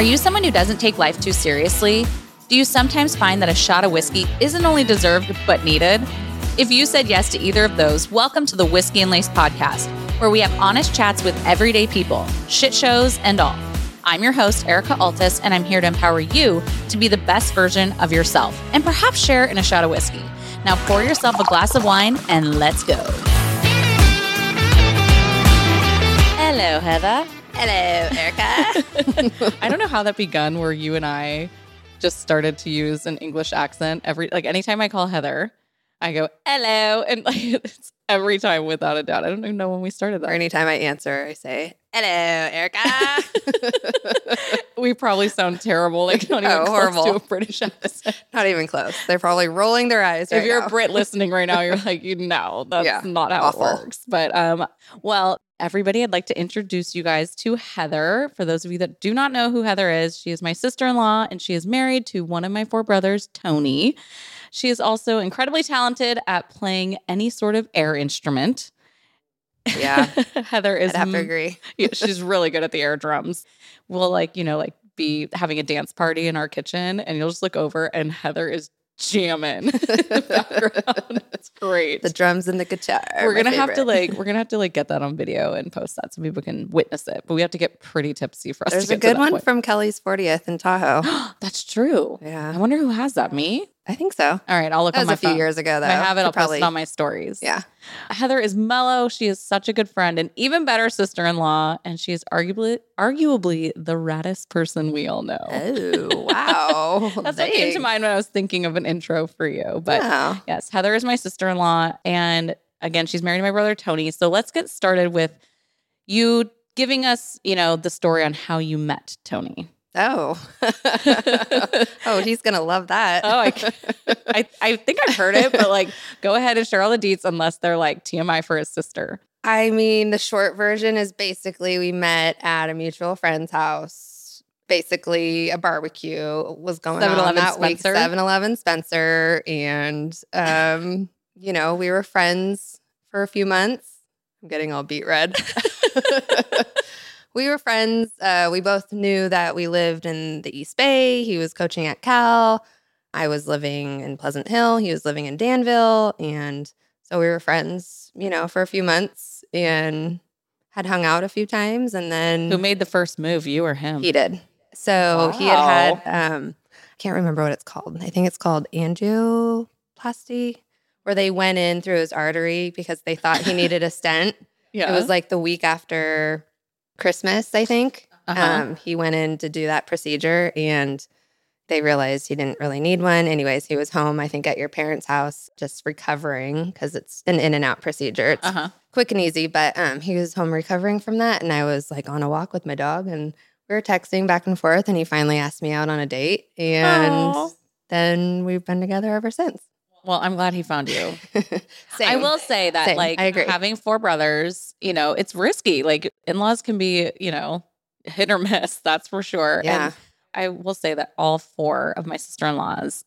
Are you someone who doesn't take life too seriously? Do you sometimes find that a shot of whiskey isn't only deserved but needed? If you said yes to either of those, welcome to the Whiskey and Lace podcast, where we have honest chats with everyday people, shit shows, and all. I'm your host, Erika Altus, and I'm here to empower you to be the best version of yourself and perhaps share in a shot of whiskey. Now pour yourself a glass of wine and let's go. Hello, Heather. Hello, Erika. I don't know how that begun where you and I just started to use an English accent every like anytime I call Heather, I go hello and like it's every time without a doubt. I don't even know when we started or that. anytime I answer, I say, Hello, Erika. We probably sound terrible, like not even Oh, close horrible. to a British accent. Not even close. They're probably rolling their eyes. if you're now. a Brit listening right now, you're like, you know, that's Yeah, not how awful. it works. But um, well, everybody, I'd like to introduce you guys to Heather. For those of you that do not know who Heather is, she is my sister-in-law and she is married to one of my four brothers, Tony. She is also incredibly talented at playing any sort of air instrument. Yeah, Heather is I'd have to agree. yeah, she's really good at the air drums. We'll like, you know, like be having a dance party in our kitchen and you'll just look over and Heather is jamming in the background. It's great. The drums and the guitar. we're gonna have to like we're gonna have to like get that on video and post that so people can witness it. But we have to get pretty tipsy for us There's a good one point. from Kelly's 40th in Tahoe. That's true. Yeah. I wonder who has that. Me? I think so. All right, I'll look That on was my a few years ago, though. If I have it, I'll post it on my stories. Yeah. Heather is mellow. She is such a good friend, and even better sister-in-law, and she is arguably arguably the raddest person we all know. Oh, wow. That's what came to mind when I was thinking of an intro for you. But Wow. yes, Heather is my sister-in-law, and again, she's married to my brother Tony. So let's get started with you giving us, you know, the story on how you met Tony. Oh. oh, he's to love that. Oh, I, I, I think I've heard it, but like, go ahead and share all the deets unless they're like TMI for his sister. I mean, the short version is basically we met at a mutual friend's house. Basically, a barbecue was going on 7-Eleven that week. Spencer? 7 Eleven Spencer. And, um, you know, we were friends for a few months. I'm getting all beet red. We were friends. Uh, we both knew that we lived in the East Bay. He was coaching at Cal. I was living in Pleasant Hill. He was living in Danville. And so we were friends, you know, for a few months and had hung out a few times. And then Who made the first move? You or him? he did. So he had had, um, I can't remember what it's called. I think it's called angioplasty, where they went in through his artery because they thought he needed a stent. yeah. It was like the week after Christmas, I think. Uh-huh. Um, he went in to do that procedure and they realized he didn't really need one. Anyways, he was home, I think, at your parents' house, just recovering because it's an in and out procedure. It's uh-huh. quick and easy, but um, he was home recovering from that. And I was like on a walk with my dog and we were texting back and forth. And he finally asked me out on a date. And Aw. then we've been together ever since. Well, I'm glad he found you. I will say that, Same. like, I agree. having four brothers, you know, it's risky. Like, in laws can be, you know, hit or miss. That's for sure. Yeah. And I will say that all four of my sister in laws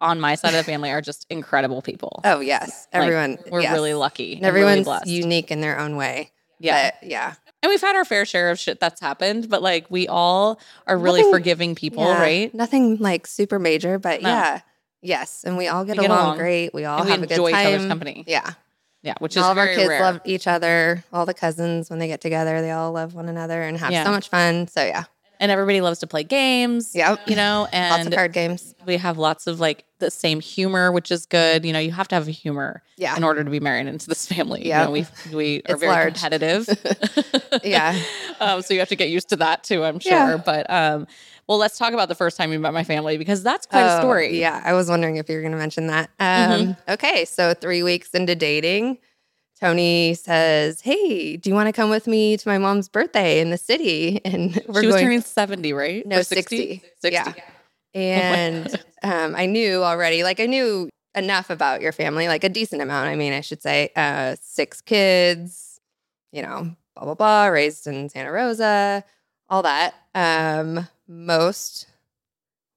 on my side of the family are just incredible people. Oh, yes. Like, Everyone. we're yes. really lucky. And really everyone's unique in their own way. yeah. But yeah. and we've had our fair share of shit that's happened, but like, we all are really Nothing- forgiving people, Yeah. right? Nothing like super major, but No. yeah. Yes. And we all get, We get along, along. great. We all And we have a good enjoy each time. other's company. Yeah. Yeah. Which is all of our kids rare. love each other. All the cousins, when they get together, they all love one another and have Yeah. so much fun. So yeah. and everybody loves to play games. Yep. You know, and Lots of card games. we have lots of like the same humor, which is good. You know, you have to have a humor Yeah. in order to be married into this family. You know, we we are It's very large. competitive. Yeah. um, so you have to get used to that too, I'm sure. Yeah. But um, well, let's talk about the first time you met my family because that's quite a Oh, story. Yeah, I was wondering if you were going to mention that. Um, Okay, so three weeks into dating, Tony says, "Hey, do you want to come with me to my mom's birthday in the city?" And we're she was going. turning 70, right? No, Or 60. 60. Yeah. and um, I knew already, like I knew enough about your family, like a decent amount. I mean, I should say, uh, six kids, you know, blah blah blah, raised in Santa Rosa, all that. Um, most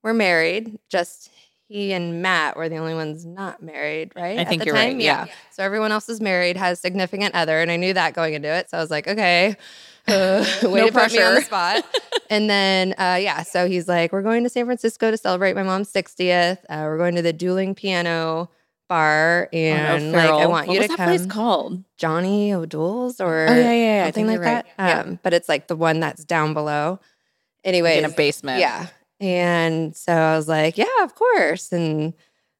were married. Just he and Matt were the only ones not married, right? I think you're right, yeah. So everyone else is married, has significant other, and I knew that going into it. So I was like, okay, uh, way No to put me on the spot. and then, uh, yeah, so he's like, we're going to San Francisco to celebrate my mom's 60th. Uh, we're going to the dueling piano bar, and like, I want what you to that come. place called? Johnny O'Doul's or Oh, yeah, yeah, yeah. Something like right. that. Yeah. Um, but it's like the one that's down below. Anyway, in a basement. yeah. And so I was like, yeah, of course. And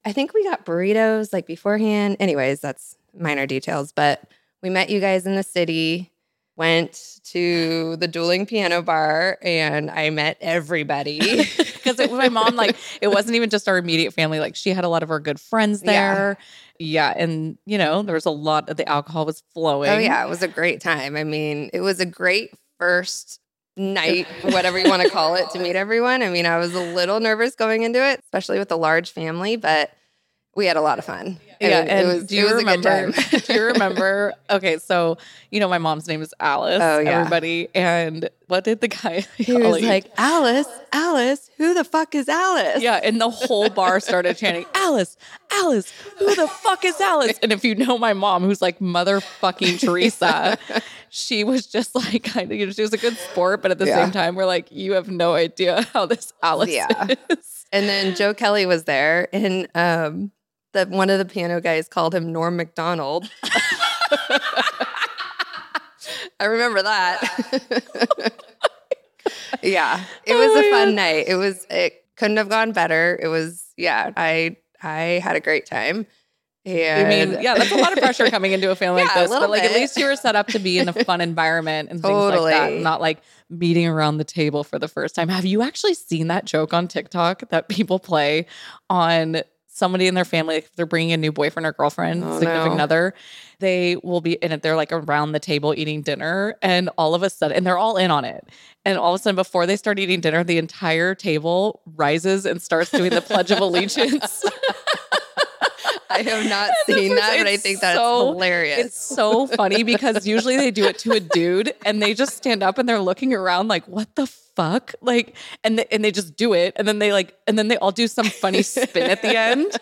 I think we got burritos like beforehand. Anyways, that's minor details. But we met you guys in the city, went to the dueling piano bar, and I met everybody. because it was my mom like it wasn't even just our immediate family like she had a lot of her good friends Yeah. there yeah, and you know there was a lot of the alcohol was flowing oh, yeah. It was a great time. I mean, it was a great first night, whatever you want to call it, to meet everyone. I mean, I was a little nervous going into it, especially with a large family, but we had a lot of fun. Yeah, mean, and it was, do it you was a good remember? time. do you remember? Okay, so you know my mom's name is Alice. Oh, yeah. everybody. And what did the guy? He was Ollie- like, Alice, Alice, who the fuck is Alice? Yeah, and the whole bar started chanting, Alice, Alice, who the fuck is Alice? And if you know my mom, who's like motherfucking Teresa, she was just like kind of, you know, she was a good sport, but at the Yeah. same time, we're like, you have no idea how this Alice Yeah. is. And then Joe Kelly was there, and um, the one of the piano guys called him Norm Macdonald. I remember that. yeah, it was Oh a fun God. night. It was. It couldn't have gone better. It was. Yeah, I I had a great time. Yeah. I mean, yeah, that's a lot of pressure coming into a family like Yeah, a this. But like, at least you were set up to be in a fun environment and things like that, Totally. not like meeting around the table for the first time. Have you actually seen that joke on TikTok that people play on somebody in their family? If they're bringing a new boyfriend or girlfriend, Oh, significant no. other, they will be in it. They're like around the table eating dinner, and all of a sudden, and they're all in on it. And all of a sudden, before they start eating dinner, the entire table rises and starts doing the Pledge of Allegiance. I have not seen that, but I think that's so- hilarious. It's so funny because usually they do it to a dude and they just stand up and they're looking around like, what the fuck? Like, and they, and they just do it. And then they like, and then they all do some funny spin at the end.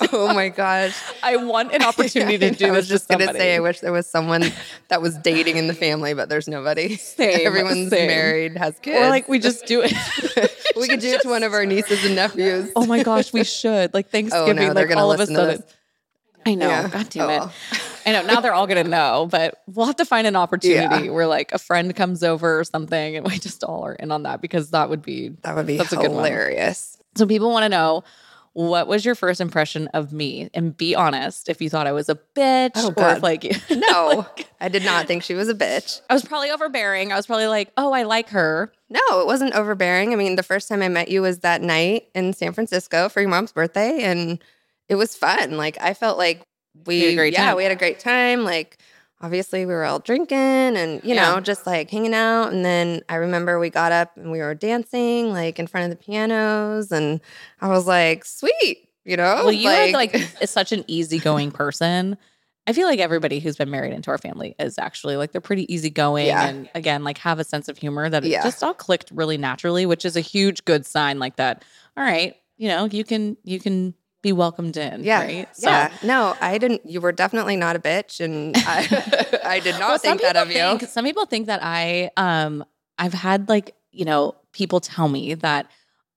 oh my gosh. I want an opportunity to do I was just to gonna say, I wish there was someone that was dating in the family, but there's nobody. Same, Everyone's same. married, has kids. Or like we just do it. we could do it to one of our nieces and nephews. oh my gosh, we should. Like oh, Thanksgiving, they're like gonna all of a listen to sudden. this. I know. Yeah. God damn Oh, it. well. I know. Now they're all gonna know, but we'll have to find an opportunity where like a friend comes over or something, and we just all are in on that because that would be That would be That's a good one. hilarious. So people want to know what was your first impression of me? And be honest if you thought I was a bitch Oh, or like No, I did not think she was a bitch. I was probably overbearing. I was probably like, "Oh, I like her." No, it wasn't overbearing. I mean, the first time I met you was that night in San Francisco for your mom's birthday, and it was fun. Like I felt like we, You had a great yeah, time. we had a great time. Like obviously we were all drinking and you Yeah. know just like hanging out. And then I remember we got up and we were dancing like in front of the pianos, and I was like, sweet, you know. Well, you are like is such an easygoing person. I feel like everybody who's been married into our family is actually like they're pretty easygoing Yeah. and again like have a sense of humor that it just all clicked really naturally, which is a huge good sign. Like that. All right, you know, you can you can be welcomed in. yeah, Right. yeah. No, I didn't. You were definitely not a bitch, and I, I did not Well, think that of you. think- Some people think that I, um, I've had like you know people tell me that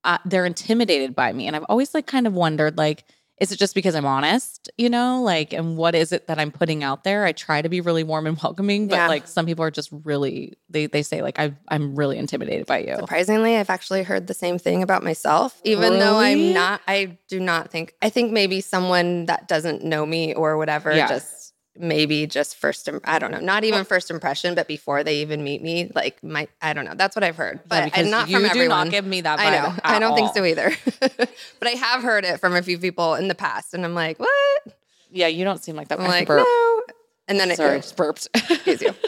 uh, they're intimidated by me, and I've always like kind of wondered like, is it just because I'm honest, you know, like, and what is it that I'm putting out there? I try to be really warm and welcoming, but Yeah. like some people are just really they they say like I I'm really intimidated by you. Surprisingly, I've actually heard the same thing about myself, even though I'm not, I do not think, I think maybe someone that doesn't know me or whatever, Yeah. just maybe just first, im- I don't know, not even first impression, but before they even meet me, like my, I don't know. That's what I've heard, Yeah, but and not you from do everyone. not give me that. I know. I don't think so either. but I have heard it from a few people in the past, and I'm like, what? Yeah, you don't seem like that. I'm like, burp. no. And then it Sorry, goes. just burped. Excuse you.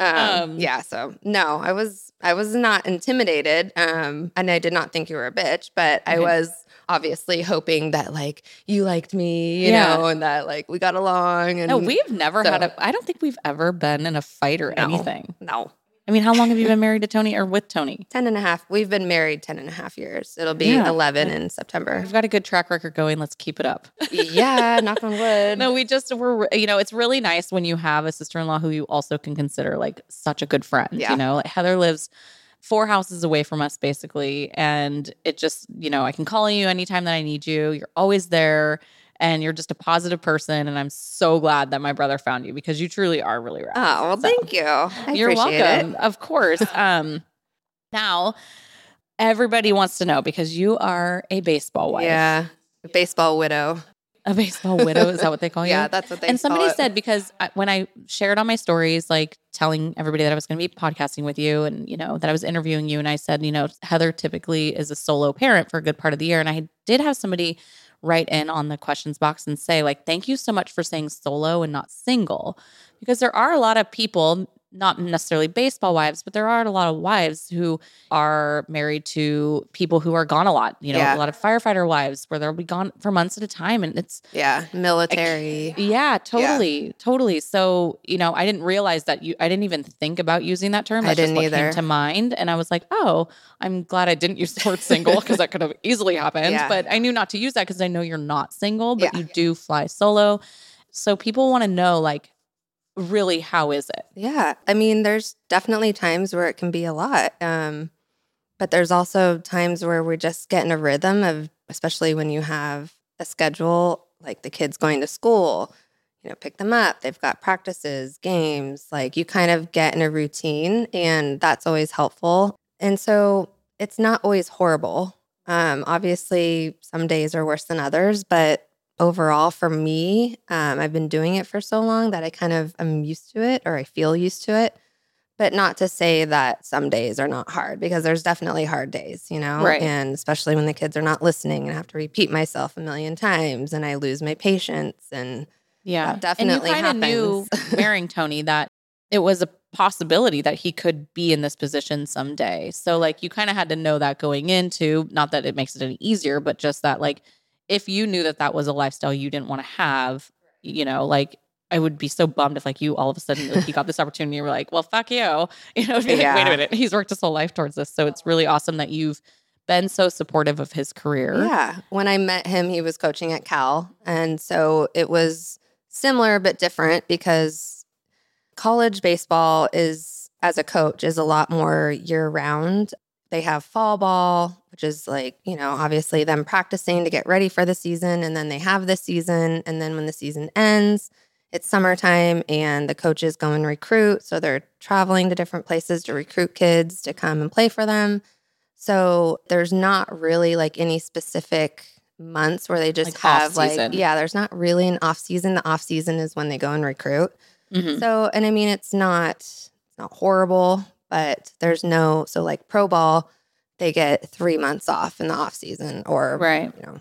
Um, Um, yeah, so no, I was I was not intimidated, um, and I did not think you were a bitch, but I was obviously hoping that like you liked me, you Yeah. know, and that like we got along. And no, we've never had a. I don't think we've ever been in a fight or No. anything. no, I mean, how long have you been married to Tony or with Tony? 10 and a half. We've been married 10 and a half years. It'll be Yeah. 11 in September. We've got a good track record going. Let's keep it up. yeah, knock on wood. No, we just we're you know, it's really nice when you have a sister-in-law who you also can consider like such a good friend. Yeah. You know, Heather lives four houses away from us basically. And it just, you know, I can call you anytime that I need you. You're always there and you're just a positive person. And I'm so glad that my brother found you because you truly are really rad. Oh, well, So, thank you. I You're appreciate welcome. it. Of course. Um now everybody wants to know because you are a baseball wife. Yeah. Baseball widow. A baseball widow. Is that what they call you? Yeah, that's what they and somebody said because I, when I shared on my stories, like telling everybody that I was going to be podcasting with you, and you know that I was interviewing you, and I said, you know, Heather typically is a solo parent for a good part of the year, and I did have somebody write in on the questions box and say, like, thank you so much for saying solo and not single, because there are a lot of people. Not necessarily baseball wives, but there are a lot of wives who are married to people who are gone a lot. You know, Yeah. a lot of firefighter wives where they'll be gone for months at a time, and it's Yeah, military. yeah, totally, totally. So, you know, I didn't realize that you. I didn't even think about using that term. I That's just didn't what either. Came to mind, and I was like, oh, I'm glad I didn't use the word single because that could have easily happened. Yeah. But I knew not to use that because I know you're not single, but Yeah. you do fly solo. So people want to know, like, really, how is it? Yeah. I mean, there's definitely times where it can be a lot. Um, but there's also times where we just get in a rhythm of, especially when you have a schedule, like the kids going to school, you know, pick them up. They've got practices, games, like you kind of get in a routine, and that's always helpful. And so it's not always horrible. Um, obviously, some days are worse than others, but overall for me um, i've been doing it for so long that i kind of am used to it or i feel used to it but not to say that some days are not hard because there's definitely hard days you know Right. and especially when the kids are not listening and I have to repeat myself a million times and i lose my patience and Yeah, That definitely and you kinda knew happens. marrying Tony that it was a possibility that he could be in this position someday. So like you kind of had to know that going into, not that it makes it any easier, but just that like if you knew that that was a lifestyle you didn't want to have, you know, like I would be so bummed if like you all of a sudden like, you got this opportunity, were like, well, fuck you, you know, like, wait a minute, he's worked his whole life towards this, so it's really awesome that you've been so supportive of his career. Yeah. When I met him, he was coaching at Cal. And so it was similar but different because college baseball is, as a coach, is a lot more year round. They have fall ball, which is like, you know, obviously them practicing to get ready for the season. And then they have the season. And then when the season ends, it's summertime and the coaches go and recruit. So they're traveling to different places to recruit kids to come and play for them. So there's not really like any specific months where they just Like have like yeah, there's not really an off season. The off season is when they go and recruit. Mhm. So and I mean it's not it's not horrible, but there's no so like pro ball, they get three months off in the off season or Right. you know,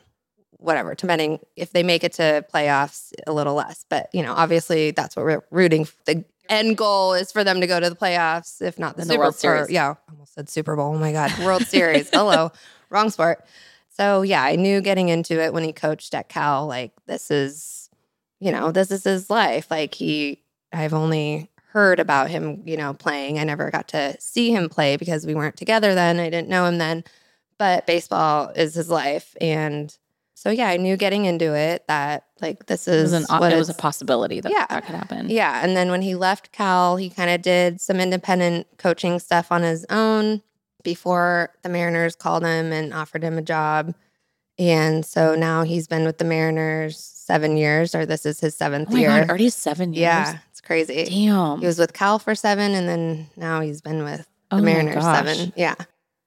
whatever, depending if they make it to playoffs, a little less. But, you know, obviously that's what we're rooting. f- The end goal is for them to go to the playoffs, if not the Then the Super World or- Series. yeah, I almost said Super Bowl. Oh my God. World Series. Hello. Wrong sport. So, yeah, I knew getting into it when he coached at Cal, like, this is, you know, this is his life. Like, he, I've only heard about him, you know, playing. I never got to see him play because we weren't together then. I didn't know him then. But baseball is his life. And so, yeah, I knew getting into it that, like, this It is was an what it was a possibility that Yeah. that could happen. yeah. And then when he left Cal, he kind of did some independent coaching stuff on his own before the Mariners called him and offered him a job. And so now he's been with the Mariners seven years, or this is his seventh Oh year. god, already seven years. yeah, crazy. Damn. He was with Cal for seven, and then now he's been with the Oh my Mariners seven. Yeah.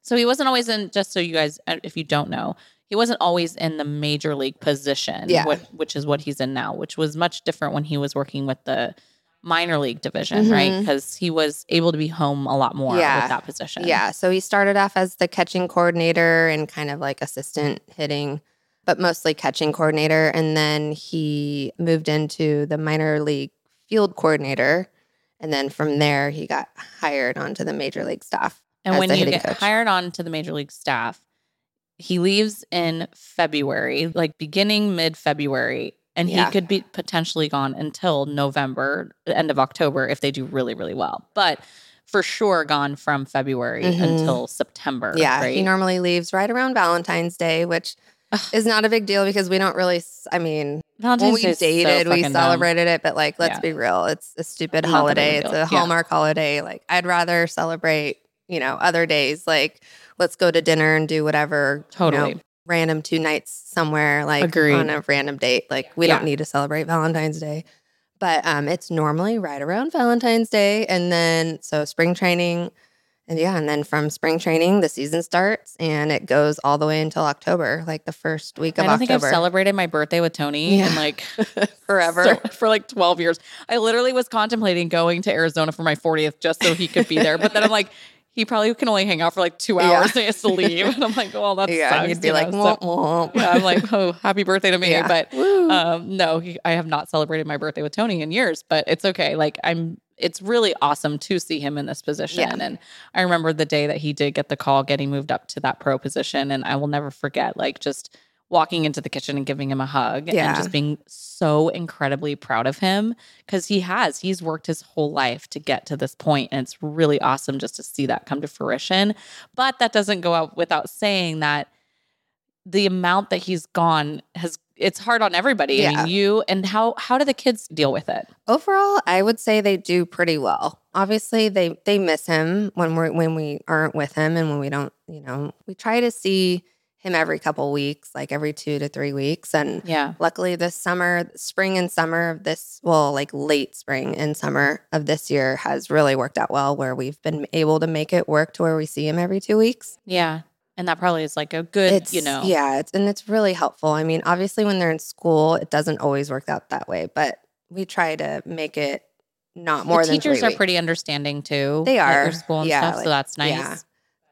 So he wasn't always in. Just so you guys, uh, if you don't know, he wasn't always in the major league position. Yeah. what- which is what he's in now, which was much different when he was working with the minor league division, right? Mhm. Because he was able to be home a lot more Yeah. with that position. Yeah. So he started off as the catching coordinator and kind of like assistant hitting, but mostly catching coordinator. And then he moved into the minor league field coordinator. And then from there, he got hired onto the major league staff. And when you get coach. hired onto the major league staff, he leaves in February, like beginning mid February, and Yeah. he could be potentially gone until November, end of October if they do really, really well. But for sure gone from February Mhm. until September. Yeah, right? he normally leaves right around Valentine's Day, which. Is not a big deal because we don't really. I mean, Valentine's when we is so dated, we fucking dumb. celebrated it, but like, let's Yeah. be real, it's a stupid Not holiday. It's a Yeah. Hallmark holiday. Like, I'd rather celebrate, you know, other days. Like, let's go to dinner and do whatever. you know, Totally. random two nights somewhere, like Agreed. on a random date. Like, we Yeah. don't need to celebrate Valentine's Day. But um, it's normally right around Valentine's Day. And then, so spring training. And yeah, and then from spring training, the season starts and it goes all the way until October, like the first week of October. I don't think I've celebrated my birthday with Tony in like Forever. so- for like 12 years. I literally was contemplating going to Arizona for my 40th just so he could be there. But then I'm like, he probably can only hang out for like two Yeah. hours and he has to leave. And I'm like, well, that's yeah, sucks, you'd be you like, know? So- womp, womp. yeah, I'm like, oh, happy birthday to me. Yeah. But um, no, he, I have not celebrated my birthday with Tony in years, but it's okay. Like I'm, it's really awesome to see him in this position. Yeah. And I remember the day that he did get the call getting moved up to that pro position. And I will never forget, like just walking into the kitchen and giving him a hug Yeah. and just being so incredibly proud of him because he has, he's worked his whole life to get to this point, And it's really awesome just to see that come to fruition. But that doesn't go out without saying that the amount that he's gone has it's hard on everybody. I Yeah. mean, you and how how do the kids deal with it? Overall, I would say they do pretty well. Obviously, they they miss him when we're when we aren't with him and when we don't, you know, we try to see him every couple weeks, like every 2 to 3 weeks and Yeah. luckily this summer, spring and summer of this, well, like late spring and summer of this year has really worked out well where we've been able to make it work to where we see him every 2 weeks. Yeah. And that probably is like a good, It's you know. yeah, it's and it's really helpful. I mean, obviously when they're in school, it doesn't always work out that way, but we try to make it not more the teachers are weeks. pretty understanding too. They at are. your school and Yeah, stuff. like- so that's nice. yeah.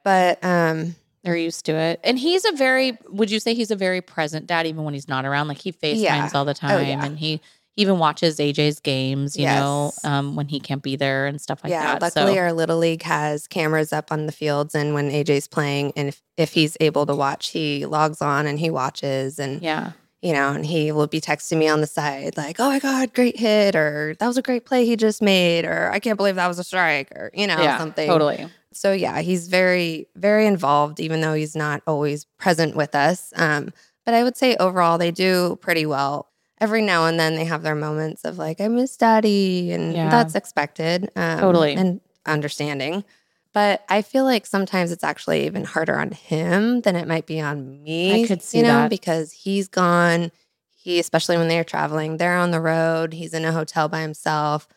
But um They're used to it. And he's a very would you say he's a very present dad even when he's not around? Like he FaceTimes Yeah. all the time yeah. and he even watches AJ's games, you know, um, when he can't be there and stuff like that. yeah, that. luckily so our little league has cameras up on the fields and when AJ's playing and if, if he's able to watch, he logs on and he watches and yeah. you know, and he will be texting me on the side like, "Oh my god, great hit," or "That was a great play he just made," or "I can't believe that was a strike," or you know, yeah. something. Totally. So yeah, he's very very involved even though he's not always present with us. Um, but I would say overall they do pretty well. Every now and then they have their moments of like, "I miss daddy," and Yeah. that's expected. Um, Totally. and understanding. But I feel like sometimes it's actually even harder on him than it might be on me. I could see you know, that. because he's gone. He, especially when they're traveling, they're on the road. He's in a hotel by himself.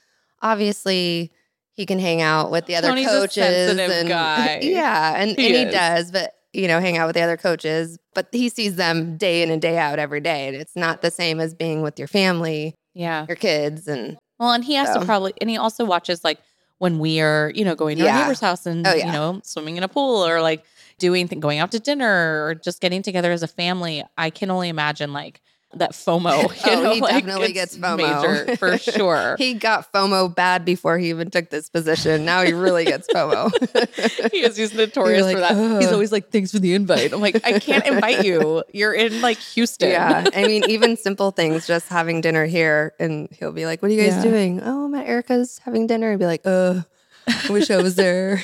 Obviously, he can hang out with the other Tony's coaches. and guy. yeah, and, He and he does, but you know, hang out with the other coaches. But he sees them day in and day out every day, and it's not the same as being with your family, Yeah. your kids, and Well, and he has to probably, and he also watches like when we are, you know, going to our neighbor's house and, Oh, yeah. you know, swimming in a pool or like doing, th- going out to dinner or just getting together as a family. I can only imagine like that FOMO. You Oh, know, he like, definitely gets FOMO. major, for sure. he got FOMO bad before he even took this position. Now he really gets FOMO. he is he's notorious like, for that. He's always like, "Thanks for the invite." I'm like, I can't invite you. You're in like Houston. yeah, I mean, even simple things, just having dinner here, and he'll be like, "What are you guys Yeah. doing?" Oh, I'm Erika's having dinner. And be like, "Uh, I wish I was there."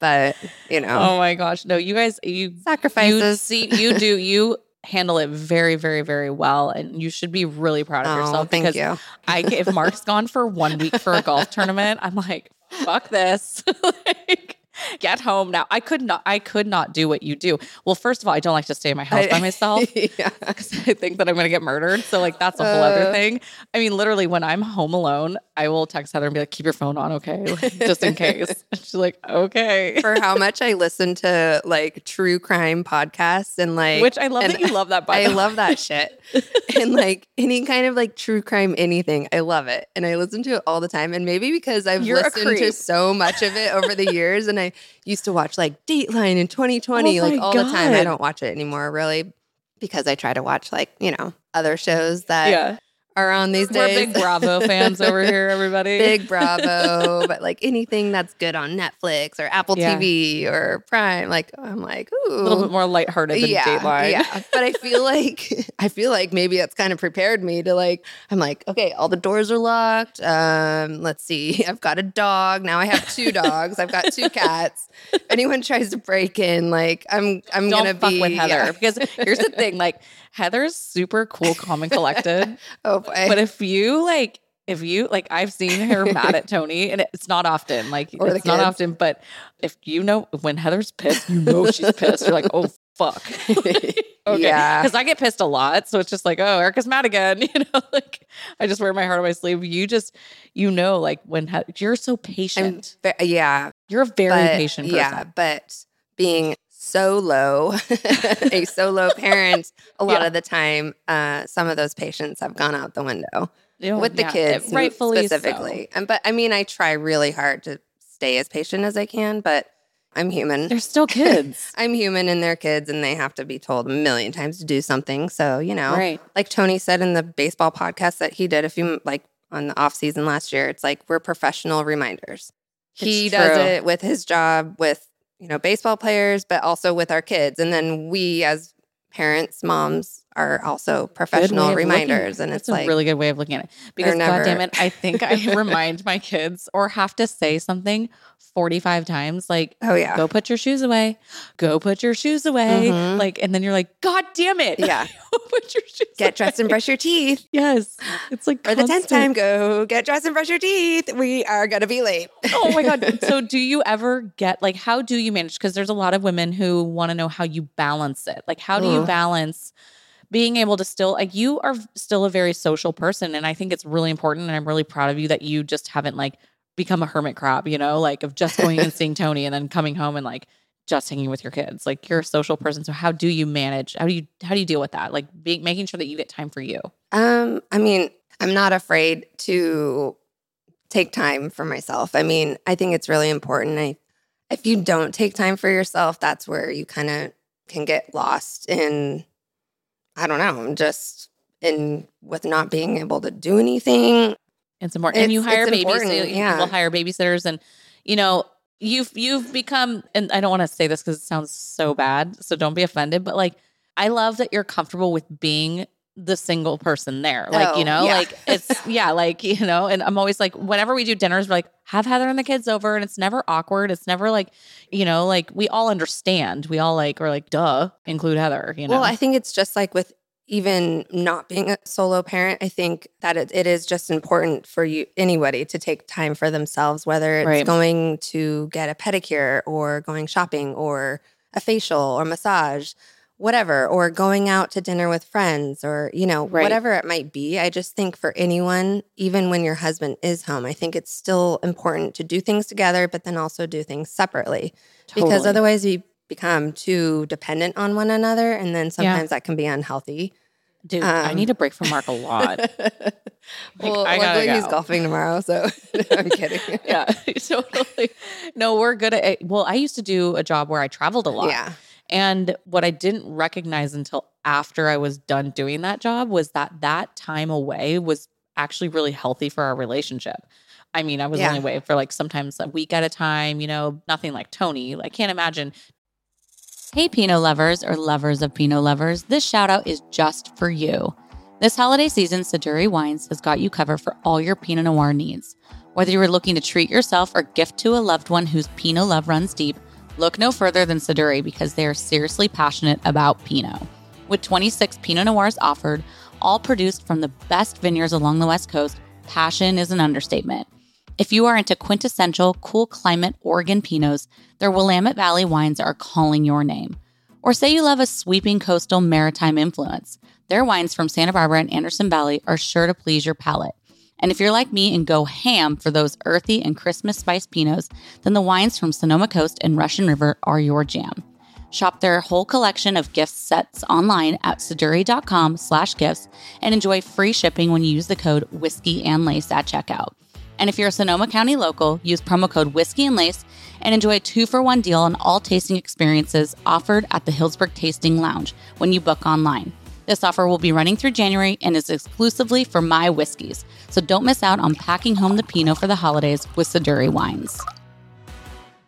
but you know, Oh my gosh, no, you guys, you You sacrifices. see, you do you handle it very, very, very well, and you should be really proud of oh, yourself thank because you. I if Mark's gone for one week for a golf tournament, I'm like, fuck this. get home now. I could not. I could not do what you do. Well, first of all, I don't like to stay in my house by myself. yeah. Because I think that I'm going to get murdered. So, like, that's a whole other Uh. thing. I mean, literally, when I'm home alone, I will text Heather and be like, keep your phone on, okay? Like, just in case. And she's like, okay. For how much I listen to like true crime podcasts and like Which I love that you love that, by I the way. love that shit. and like any kind of like true crime anything, I love it. And I listen to it all the time. And maybe because I've You're listened to so much of it over the years and I used to watch like Dateline in 2020 Oh like all the time. I don't watch it anymore really because I try to watch like, you know, other shows that Yeah. Are on these We're days. big Bravo fans over here, everybody. big Bravo, but like anything that's good on Netflix or Apple Yeah. TV or Prime, like I'm like, ooh, a little bit more lighthearted than yeah, Dateline. yeah. But I feel like I feel like maybe it's kind of prepared me to like. I'm like, okay, all the doors are locked. Um, let's see, I've got a dog now. I have two dogs. I've got two cats. If anyone tries to break in, like I'm, I'm Don't gonna fuck be with Heather yeah. because here's the thing: like Heather's super cool, calm, and collected. Oh boy. but if you like, if you like, I've seen her mad at Tony, and it's not often. Like Or it's not often, but if you know when Heather's pissed, you know she's pissed. You're like, oh fuck. okay. Yeah. Because I get pissed a lot. So it's just like, oh, Erika's mad again. You know, like I just wear my heart on my sleeve. You just, you know, like when he- you're so patient. ve- yeah, you're a very but- patient person. Yeah, but being solo, a solo parent, a lot Yeah. of the time, uh, some of those patience have gone out the window with the yeah, kids, rightfully specifically. And but I mean, I try really hard to stay as patient as I can, but I'm human. They're still kids. I'm human and they're kids, and they have to be told a million times to do something. So you know, right. like Tony said in the baseball podcast that he did a few like on the off season last year, it's like we're professional reminders. he It's does it with his job with you know baseball players, but also with our kids, and then we as parents, moms are also professional reminders, and it's a really good way of looking at it. Because never- God damn it, I think I remind my kids or have to say something 45 times like oh yeah, go put your shoes away. Go put your shoes away. Mhm. Like and then you're like, God damn it. Yeah. Put your shoes get dressed and brush your teeth. Yes. It's like For the tenth time, go get dressed and brush your teeth. We are gonna be late. oh my god so do you ever get like how do you manage because there's a lot of women who want to know how you balance it like how do you balance being able to still like you are still a very social person and i think it's really important and i'm really proud of you that you just haven't like become a hermit crab you know like of just going and seeing tony and then coming home and like just hanging with your kids like you're a social person so how do you manage how do you how do you deal with that like being making sure that you get time for you Um, I mean, I'm not afraid to take time for myself. I mean, I think it's really important. I, if you don't take time for yourself, that's where you kind of can get lost in, I don't know, I'm just in with not being able to do anything. It's important. and you hire it's babies. important, yeah. People hire babysitters and you know, you've you've become and I don't want to say this because it sounds so bad. So don't be offended. But like I love that you're comfortable with being the single person there. Like, Oh, you know, yeah. like it's yeah, like, you know, and I'm always like, whenever we do dinners, we're like, have Heather and the kids over, and it's never awkward. It's never like, you know, like we all understand. We all like are like, duh, include Heather, you know. Well, I think it's just like with even not being a solo parent, I think that it, it is just important for you anybody to take time for themselves, whether it's Right. going to get a pedicure or going shopping or a facial or massage, whatever, or going out to dinner with friends or, you know, Right. whatever it might be. I just think for anyone, even when your husband is home, I think it's still important to do things together, but then also do things separately because otherwise we become too dependent on one another and then sometimes that can be unhealthy. dude, I um, need a break from Mark a lot. well I luckily he's golfing tomorrow so i'm kidding yeah, totally. No, we're good at it. Well, I used to do a job where I traveled a lot. yeah And what I didn't recognize until after I was done doing that job was that that time away was actually really healthy for our relationship. I mean, I was Yeah. only away for like sometimes a week at a time, you know, nothing like Tony. I can't imagine. Hey, Pinot lovers or lovers of Pinot lovers, this shout out is just for you. This holiday season, Siduri Wines has got you covered for all your Pinot Noir needs. Whether you are looking to treat yourself or gift to a loved one whose Pinot love runs deep, look no further than Siduri because they are seriously passionate about Pinot. With 26 Pinot Noirs offered, all produced from the best vineyards along the West Coast, passion is an understatement. If you are into quintessential cool climate Oregon Pinots, their Willamette Valley wines are calling your name. Or say you love a sweeping coastal maritime influence, their wines from Santa Barbara and Anderson Valley are sure to please your palate. And if you're like me and go ham for those earthy and Christmas spice Pinots, then the wines from Sonoma Coast and Russian River are your jam. Shop their whole collection of gift sets online at siduri.com slash gifts and enjoy free shipping when you use the code whiskey and lace at checkout. And if you're a Sonoma County local, use promo code whiskey and lace and enjoy a two for one deal on all tasting experiences offered at the Healdsburg Tasting Lounge when you book online. This offer will be running through January and is exclusively for my whiskeys. So don't miss out on packing home the Pinot for the holidays with Siduri wines.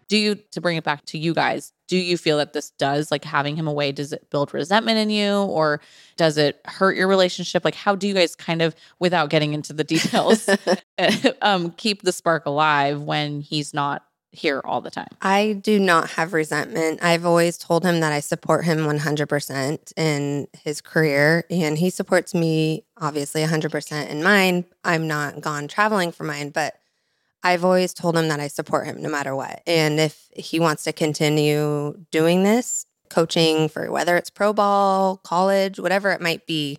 Do you, to bring it back to you guys, do you feel that this does, like having him away, does it build resentment in you or does it hurt your relationship? Like, how do you guys kind of, without getting into the details, um, keep the spark alive when he's not here all the time? I do not have resentment. I've always told him that I support him 100% in his career, and he supports me obviously 100% in mine. I'm not gone traveling for mine, but I've always told him that I support him no matter what. And if he wants to continue doing this, coaching for whether it's pro ball, college, whatever it might be,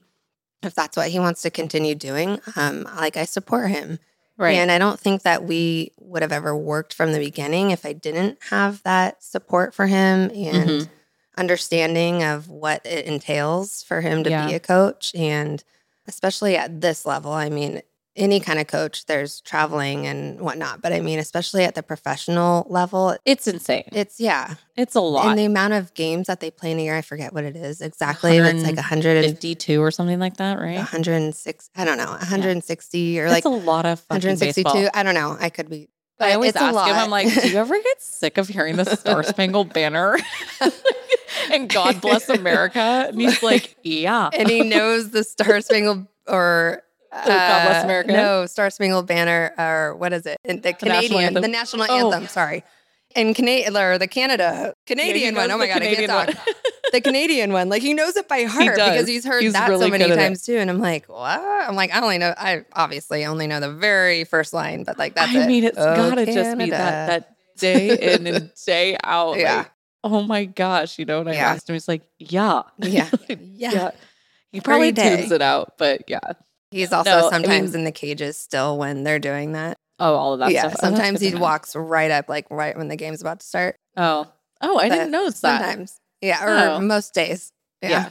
if that's what he wants to continue doing, um, like I support him. Right. And I don't think that we would have ever worked from the beginning if I didn't have that support for him and Mhm. understanding of what it entails for him to Yeah. be a coach. And especially at this level, I mean, any kind of coach, there's traveling and whatnot. But I mean, especially at the professional level, it's insane. it's yeah. It's a lot. And the amount of games that they play in a year, I forget what it is exactly. It's like 152 or something like that, right? 106, I don't know, 160 or That's like a lot of fucking 162. baseball. I don't know. I could be. I always it's a ask him. I'm like, do you ever get sick of hearing the Star Spangled Banner and God bless America? And he's like, yeah. and he knows the Star Spangled or God Bless uh, America? No, Star Spangled Banner or what is it? The The national Canadian, anthem? the national Oh. anthem. Sorry, and Canadian or the Canada Canadian knows one. Oh my god, I can't talk. the Canadian one, like he knows it by heart does. because he's heard He's that really so many good at it. times too. And I'm like, what? I'm like, I only know. I obviously only know the very first line, but like that's I it. mean, it's Oh, gotta just be that that day in and day out. Yeah. like, oh my gosh. You know, when I Yeah. asked him, he's like, yeah. Yeah. yeah. Yeah. He probably tunes it out, but yeah. He's also No, I sometimes mean- in the cages still when they're doing that. Oh, all of that yeah, stuff. Oh, sometimes he walks right up, like right when the game's about to start. Oh. Oh, I didn't But notice that. Sometimes, yeah, or Oh. most days. Yeah. Yeah,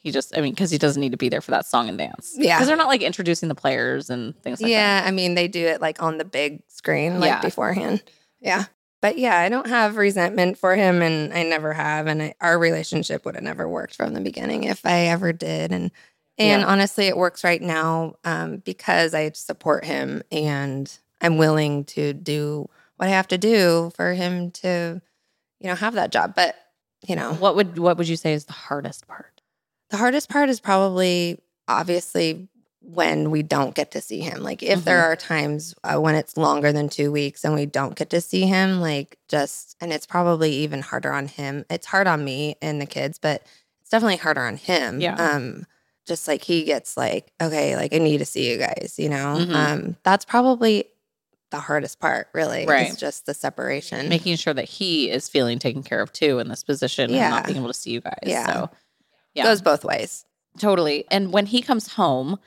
He just, I mean, because he doesn't need to be there for that song and dance. Yeah. Because they're not like introducing the players and things like yeah. I mean, they do it like on the big screen, like Yeah. beforehand. Yeah, but yeah, I don't have resentment for him, and I never have, and I, our relationship would have never worked from the beginning if I ever did, and. And Yeah. honestly, it works right now um, because I support him and I'm willing to do what I have to do for him to, you know, have that job. But, you know. What would what would you say is the hardest part? The hardest part is probably obviously when we don't get to see him. Like if there are times uh, when it's longer than 2 weeks and we don't get to see him, like just and it's probably even harder on him. It's hard on me and the kids, but it's definitely harder on him. Yeah. Um just like he gets like, okay, like I need to see you guys, you know. Mhm. Um that's probably the hardest part, really. Right. It's just the separation. Making sure that he is feeling taken care of too in this position and Yeah. not being able to see you guys. Yeah. So yeah. Goes both ways. Totally. And when he comes home,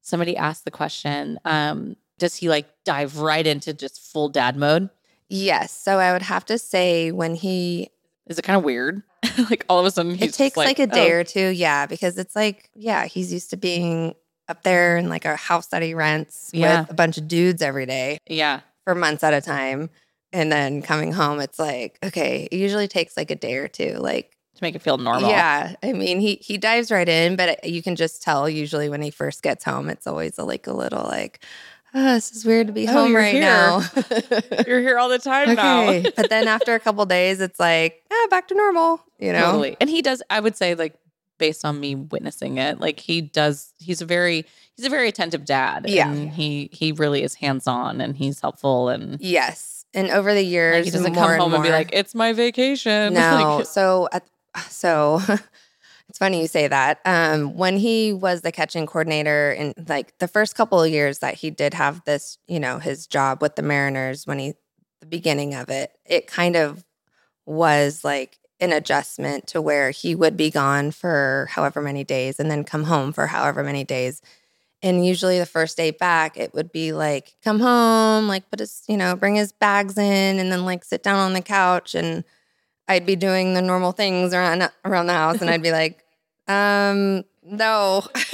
somebody asked the question, um, does he like dive right into just full dad mode? Yes. So I would have to say when he Is it kind of weird? like all of a sudden he's it takes like, a day oh, or two, yeah, because it's like, yeah, he's used to being up there in like a house that he rents Yeah. with a bunch of dudes every day Yeah. for months at a time. And then coming home, it's like, okay, it usually takes like a day or two. Like, To make it feel normal. yeah, I mean, he he dives right in, but you can just tell usually when he first gets home, it's always a, like a little like, oh, this is weird to be Oh, home right here. now. You're here all the time now. but then after a couple days, it's like, ah, back to normal. You know, Totally. And he does, I would say, like, based on me witnessing it, like he does, he's a very, he's a very attentive dad. Yeah. And he, he really is hands on and he's helpful. And Yes. And over the years, like, he doesn't come home and be like, it's my vacation. no. Like, so, at, so it's funny you say that. Um, when he was the catching coordinator in like the first couple of years that he did have this, you know, his job with the Mariners, when he, the beginning of it, it kind of was like an adjustment to where he would be gone for however many days and then come home for however many days. And usually the first day back, it would be like, come home, like put his, you know, bring his bags in and then like sit down on the couch. And I'd be doing the normal things around around the house. And I'd be like, um, no,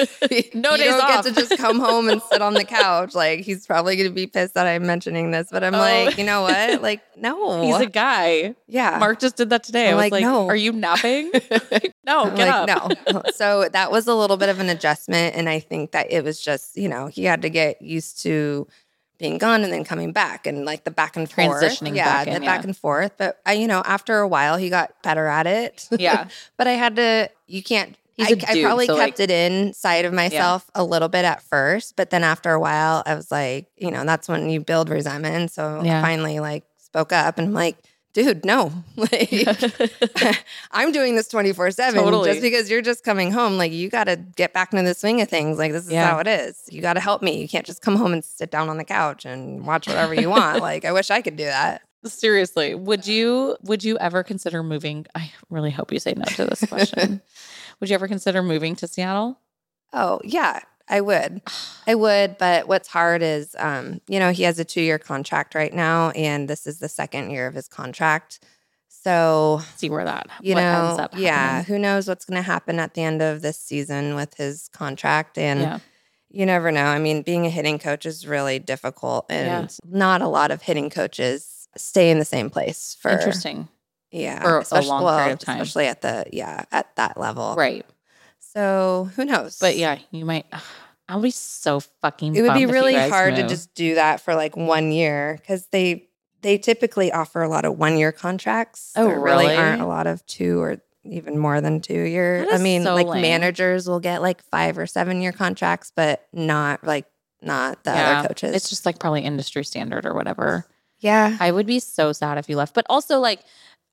No you days don't off. get to just come home and sit on the couch. Like he's probably going to be pissed that I'm mentioning this, but I'm Oh. like, you know what? Like, no, He's a guy. yeah. Mark just did that today. I I'm was like, like, no. "Are you napping?" no, I'm get like, up. no. So that was a little bit of an adjustment. And I think that it was just, you know, he had to get used to being gone and then coming back and like the back and forth. Transitioning yeah, back the back and forth. But I, you know, after a while, he got better at it. Yeah. but I had to, you can't. I a I dude, probably so, kept like- it inside of myself a little bit at first, but then after a while, I was like, you know, that's when you build resentment. So Yeah. I finally like spoke up and I'm like, dude, no, like I'm doing this 24 seven Totally. just because you're just coming home. Like you got to get back into the swing of things. Like this is Yeah. how it is. You got to help me. You can't just come home and sit down on the couch and watch whatever you want. like I wish I could do that. Seriously, would you would you ever consider moving? I really hope you say no to this question. Would you ever consider moving to Seattle? Oh, yeah, I would. I would, but what's hard is um, you know, he has a 2-year contract right now and this is the second year of his contract. So, See where that you what know, ends up yeah, who knows what's going to happen at the end of this season with his contract and yeah. you never know. I mean, being a hitting coach is really difficult Yeah. and not a lot of hitting coaches stay in the same place for Interesting, Yeah, For a especially- long well, period of time. especially at the yeah at that level. right? So who knows? But yeah, you might. I'll be so fucking. it would be really hard to just do that for like one year because they they typically offer a lot of one year contracts. Oh, there really really? aren't a lot of two or even more than two year. That I mean, so like lame. managers will get like five or seven year contracts, but not like not the Yeah, other coaches. It's just like probably industry standard or whatever. yeah, I would be so sad if you left. But also, like,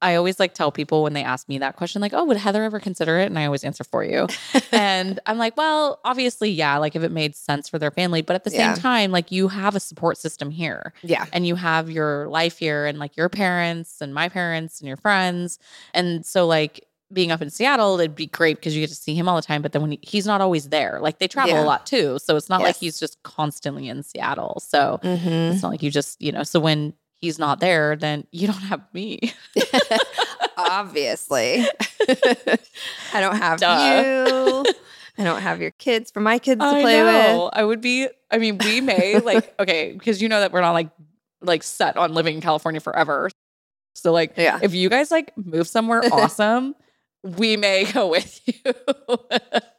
I always like tell people when they ask me that question, like, oh, would Heather ever consider it? And I always answer for you. and I'm like, well, obviously, yeah, like if it made sense for their family. But at the Yeah. same time, like, you have a support system here yeah, and you have your life here and like your parents and my parents and your friends. And so, like, being up in Seattle, it'd be great because you get to see him all the time. But then when he, he's not always there, like they travel Yeah. a lot too. So it's not like he's just constantly in Seattle. So hmm it's not like you just, you know, so when he's not there, then you don't have me. obviously. I don't have Duh. you. I don't have your kids for my kids to play with. I would be, I mean, we may like, okay, because you know that we're not like, like set on living in California forever. So like, Yeah. if you guys like move somewhere awesome, we may go with you.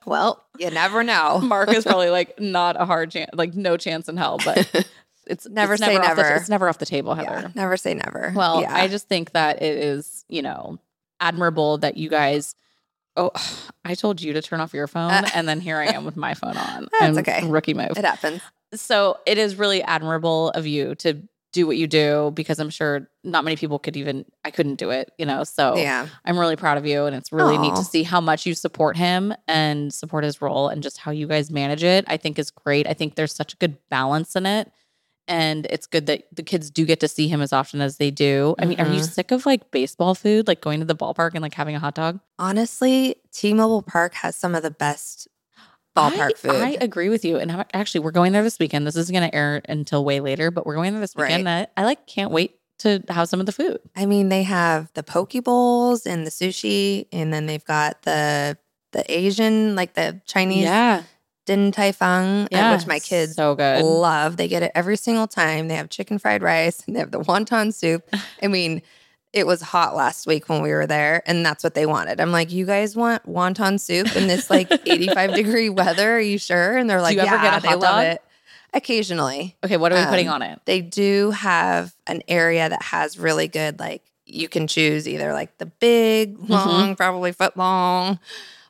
Well, you never know. Mark is probably like not a hard chance, like no chance in hell, but it's Never it's say the- never. it's never off the table, Heather. yeah, never say never. Well, yeah. I just think that it is, you know, admirable that you guys. Oh, I told you to turn off your phone, Uh, and then here I am with my phone on. That's okay. Rookie move. it happens. So it is really admirable of you to do what you do because I'm sure not many people could even. I couldn't do it, you know. So Yeah. I'm really proud of you, and it's really neat to see how much you support him and support his role, and just how you guys manage it. I think is great. I think there's such a good balance in it, and it's good that the kids do get to see him as often as they do. I mean, are you Mhm. sick of like baseball food, like going to the ballpark and like having a hot dog? Honestly, T-Mobile Park has some of the best ballpark I, food. I agree with you, and I'm, actually, we're going there this weekend. This isn't going to air until way later, but we're going there this weekend. Right. I, I like can't wait to have some of the food. I mean, they have the poke bowls and the sushi, and then they've got the the Asian, like the Chinese yeah, din tai fung, uh, yeah, which my kids so good. love. They get it every single time. They have chicken fried rice and they have the wonton soup. I mean, it was hot last week when we were there, and that's what they wanted. I'm like, you guys want wonton soup in this like 85 degree weather? Are you sure? And they're like, yeah, they hot love it. Occasionally, Okay, what are we putting um, on it? they do have an area that has really good like you can choose either like the big Mm-hmm. long probably foot long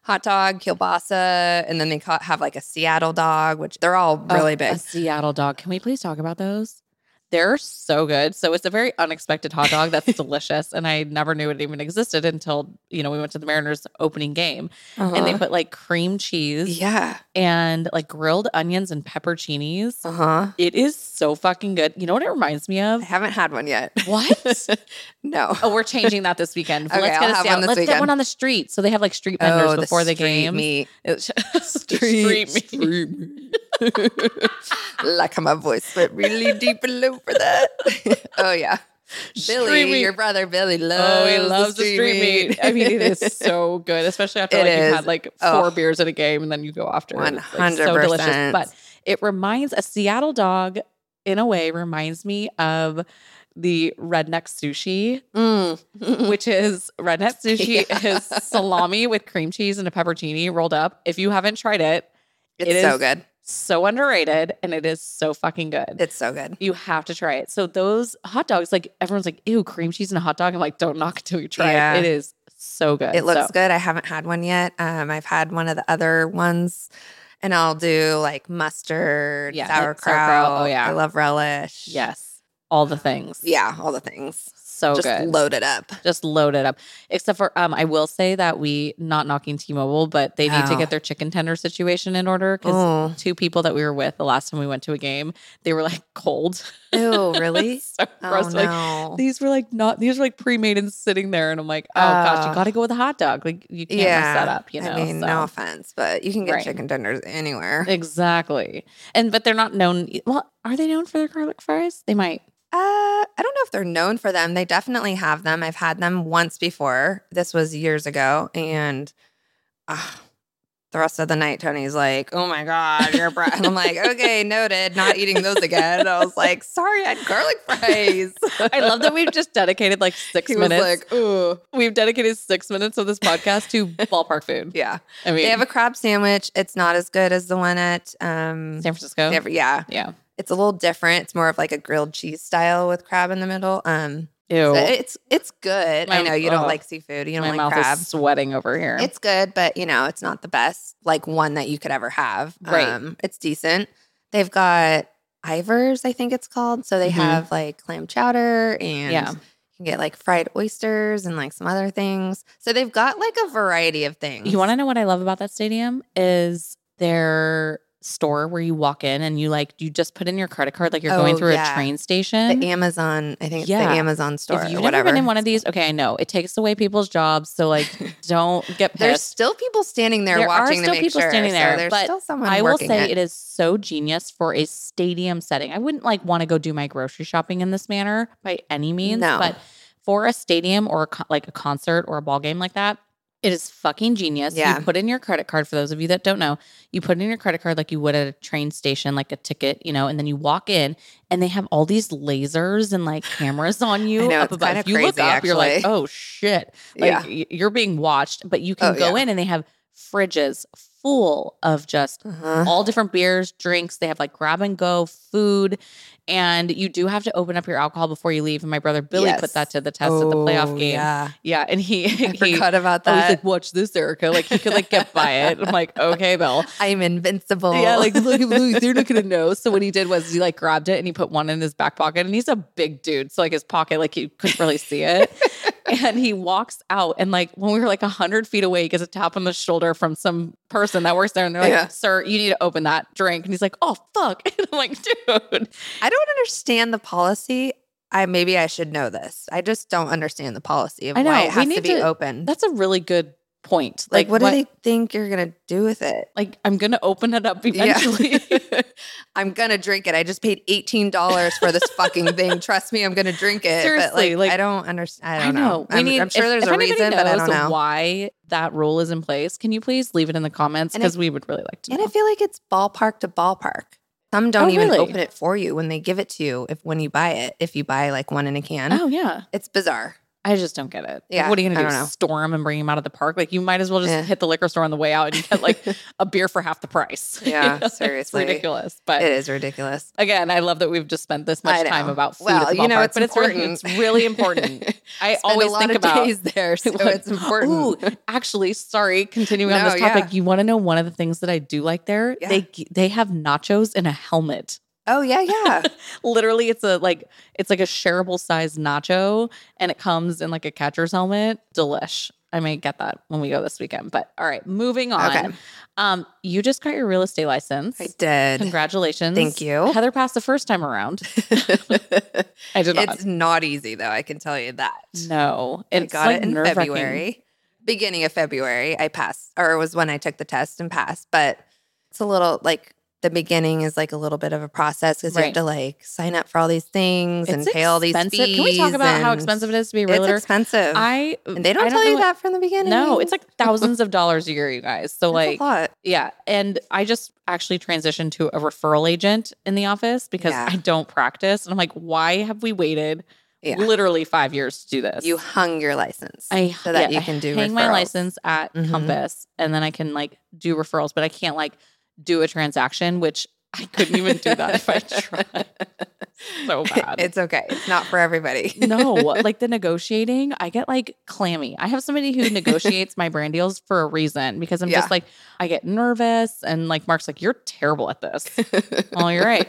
hot dog kielbasa and then they ca- have like a seattle dog which they're all really Oh, big A Seattle dog. Can we please talk about those? They're so good. So it's a very unexpected hot dog that's delicious, and I never knew it even existed until you know we went to the Mariners opening game, and they Uh-huh. put like cream cheese yeah and like grilled onions and pepperoncinis. uh-huh It is so fucking good. You know what it reminds me of? i haven't had one yet What? no Oh, we're changing that this weekend. Okay, Let's I'll get a have one this Let's get one on the street. So they have like street vendors oh before the, street game. meat. Street, street meat. like how my voice went really deep and low for that oh yeah Billy, meat. your brother Billy loves. Oh, he loves the street meat. I mean, it is so good, especially after It like you've had like four Oh. beers in a game and then you go after. it. It's, like, so delicious. But it reminds a Seattle dog in a way reminds me of the redneck sushi, Mm. which is redneck sushi Yeah. is salami with cream cheese and a pepperoni rolled up. If you haven't tried it, It's It so good. So underrated and it is so fucking good. It's so good. you have to try it. So those hot dogs, like everyone's like, ew, cream cheese and a hot dog. I'm like, don't knock until you try Yeah. it. It is so good. It looks So- good. I haven't had one yet. Um, I've had one of the other ones, and I'll do like mustard, Yeah, sauerkraut. sauerkraut. Oh, yeah. I love relish. Yes. All the things. yeah, all the things. So Just good. load it up. Just load it up. Except for um, I will say that we not knocking T-Mobile, but they need to Oh. get their chicken tender situation in order because two people that we were with the last time we went to a game, they were like cold. ew, really? so oh gross. Like, no. these were like not these were like pre-made and sitting there, and I'm like, oh gosh, you Oh. got to go with a hot dog. Like you can't mess that up. You know. I mean, so. no offense, but you can get Right. chicken tenders anywhere. Exactly. And but they're not known. Well, are they known for their garlic fries? They might. Uh, I don't know if they're known for them. They definitely have them. I've had them once before. This was years ago, and uh, the rest of the night, Tony's like, "Oh my god, you're bra-. and I'm like, "Okay, noted. Not eating those again." I was like, "Sorry, I had garlic fries." I love that we've just dedicated like six he minutes. like, "Ooh, we've dedicated six minutes of this podcast to ballpark food. yeah." I mean, They have a crab sandwich. It's not as good as the one at um. San Francisco. have- yeah, yeah. It's a little different. It's more of like a grilled cheese style with crab in the middle. Um, Ew. so it's it's good. I know you don't oh. like seafood. You don't My like mouth crab. is sweating over here. It's good, but you know, it's not the best like one that you could ever have. Right. Um, it's decent. They've got Ivar's, I think it's called. So they Mhm. have like clam chowder and Yeah. you can get like fried oysters and like some other things. So they've got like a variety of things. you want to know what I love about that stadium is their store where you walk in and you like you just put in your credit card like you're going Oh, through yeah. a train station. the Amazon, I think it's Yeah. the Amazon store if you've whatever. never been in one of these, okay, I know it takes away people's jobs. So like, don't get pissed. There's still people standing there, There are watching still to make people sure. standing So there, there's but still someone I will say it. it is so genius for a stadium setting. I wouldn't like want to go do my grocery shopping in this manner by any means, No. but for a stadium or a like a concert or a ball game like that, it is fucking genius. Yeah. You put in your credit card for those of you that don't know. You put in your credit card like you would at a train station, like a ticket, you know, and then you walk in and they have all these lasers and like cameras on you I know, up it's above. If you look crazy, up, you're like, oh shit. Like yeah. you're being watched, but you can Oh, go yeah. in and they have fridges full of just Uh-huh. all different beers, drinks. They have like grab and go food. And you do have to open up your alcohol before you leave. And my brother Billy put that to the test at the playoff Oh, game. Yeah. Yeah. And he, I he forgot about oh, he's that. like, watch this, Erika. Like he could like get by it. I'm like, okay, Bill. I'm invincible. Yeah, like look, look, they're not gonna know. So what he did was he like grabbed it and he put one in his back pocket, and he's a big dude, so like his pocket, like you couldn't really see it. And he walks out, and like when we were like a hundred feet away, he gets a tap on the shoulder from some person that works there, and they're like, Yeah. "Sir, you need to open that drink." And he's like, "Oh fuck!" And I'm like, "Dude, I don't understand the policy. I maybe I should know this. I just don't understand the policy of I know, why it has to need be to- open. that's a really good point." like, what, do they think you're gonna do with it? like? I'm gonna open it up Yeah. eventually. I'm gonna drink it. I just paid eighteen dollars for this fucking thing. Trust me, I'm gonna drink it. but Seriously, like, like- I don't understand. I I don't know. know. We I'm, need, I'm sure if- there's if a reason, but I don't know. why that rule is in place. Can you please leave it in the comments because we would really like to And know. I feel like it's ballpark to ballpark. Some don't Oh, even really? open it for you when they give it to you. If when you buy it, if you buy like one in a can, oh yeah, it's bizarre. I just don't get it. Yeah, what are you gonna do? don't. Store him and bring him out of the park? Like you might as well just Yeah. hit the liquor store on the way out and get like a beer for half the price. You Yeah, know, it's seriously. ridiculous. But It is ridiculous. again, I love that we've just spent this much time about food. Well, at the you know, it's but it's really, important. it's really important. I always think about days there, so Like, it's important. Ooh, actually, sorry. Continuing on this topic, yeah. you want to know one of the things that I do like there? Yeah. They they have nachos in a helmet. Oh yeah, yeah. Literally, it's a like it's like a shareable size nacho, and it comes in like a catcher's helmet. Delish. I may get that when we go this weekend. But all right, moving on. Okay. Um, you just got your real estate license. I did. Congratulations. Thank you. Heather passed the first time around. I did not. it's not easy though. I can tell you that. no, I it's got like it in. February, beginning of February. I passed, or it was when I took the test and passed. But it's a little like the beginning is like a little bit of a process because you have to like sign up for all these things and pay all these expensive. fees. Can we talk about how expensive it is to be a It's expensive. I and they don't I tell you know- that from the beginning. No, it's like thousands of dollars a year, you guys. So That's like a lot. Yeah. And I just actually transitioned to a referral agent in the office because Yeah. I don't practice. And I'm like, why have we waited Yeah. literally five years to do this? You hung your license I so that yeah, you can do hang my license at Mhm. Compass and then I can like do referrals, but I can't like do a transaction, which I couldn't even do that if I tried. So bad. It's okay. It's not for everybody. no, like the negotiating, I get like clammy. I have somebody who negotiates my brand deals for a reason because I'm Yeah. just like, I get nervous. And like, Mark's like, you're terrible at this. oh, you're right.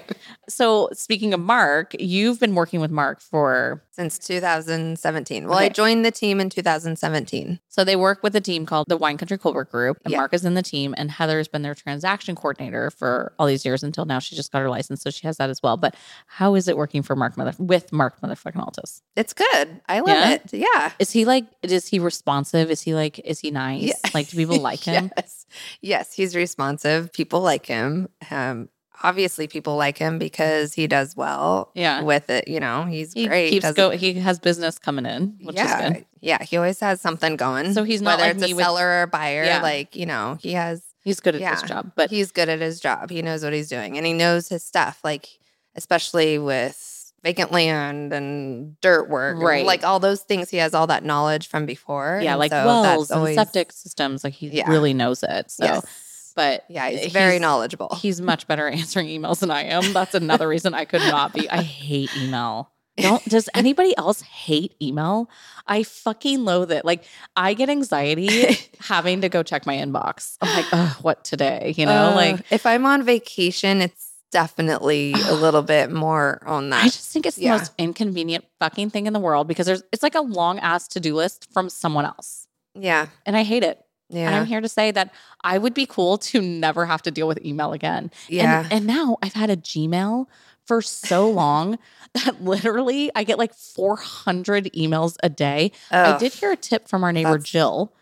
So, speaking of Mark, you've been working with Mark for, Since 2017. Well, I joined the team in 2017. so they work with a team called the Wine Country Colbert Group. And Yeah. Mark is in the team, and Heather's been their transaction coordinator for all these years until now. She just got her license. So, she has that as well. But how is it working for Mark Mother with Mark Motherfucking Altus? It's good. I love Yeah? it. Yeah. Is he like, is he responsive? Is he like, is he nice? Yeah. Like, do people like him? Yes. Yes, he's responsive. People like him. Um, obviously, people like him because he does well Yeah. with it. You know, he's He great. keeps go. He has business coming in, which yeah, is good. yeah. He always has something going. So he's not whether like it's a with- seller or a buyer. Yeah. Like you know, he has. He's good at his job, but he's good at his job. He knows what he's doing, and he knows his stuff. Like especially with vacant land and dirt work, and, Right. like all those things. He has all that knowledge from before. yeah, like so wells that's and always- septic systems. Like he Yeah. really knows it. So, Yes. but yeah, he's very knowledgeable. He's much better at answering emails than I am. That's another reason I could not be. I hate email. Don't does anybody else hate email? I fucking loathe it. Like I get anxiety having to go check my inbox. I'm like, oh, what today? You know, Uh, like if I'm on vacation, it's definitely a little bit more on that. I just think it's the most inconvenient fucking thing in the world because there's it's like a long ass to-do list from someone else. yeah, And I hate it. And yeah, I'm here to say that I would be cool to never have to deal with email again. yeah. And, and now I've had a Gmail for so long that literally I get like 400 emails a day. I did hear a tip from our neighbor That's- Jill,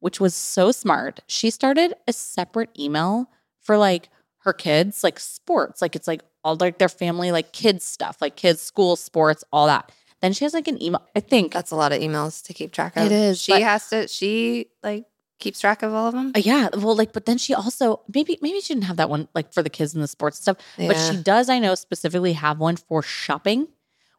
which was so smart. She started a separate email for like her kids, like sports, like it's like all like their family, like kids stuff, like kids, school, sports, all that. Then she has like an email, I think. That's a lot of emails to keep track of. It is, She has to. She like keeps track of all of them. Uh, yeah, well, like, but then she also maybe maybe she didn't have that one like for the kids and the sports and stuff, but she does. I know specifically have one for shopping,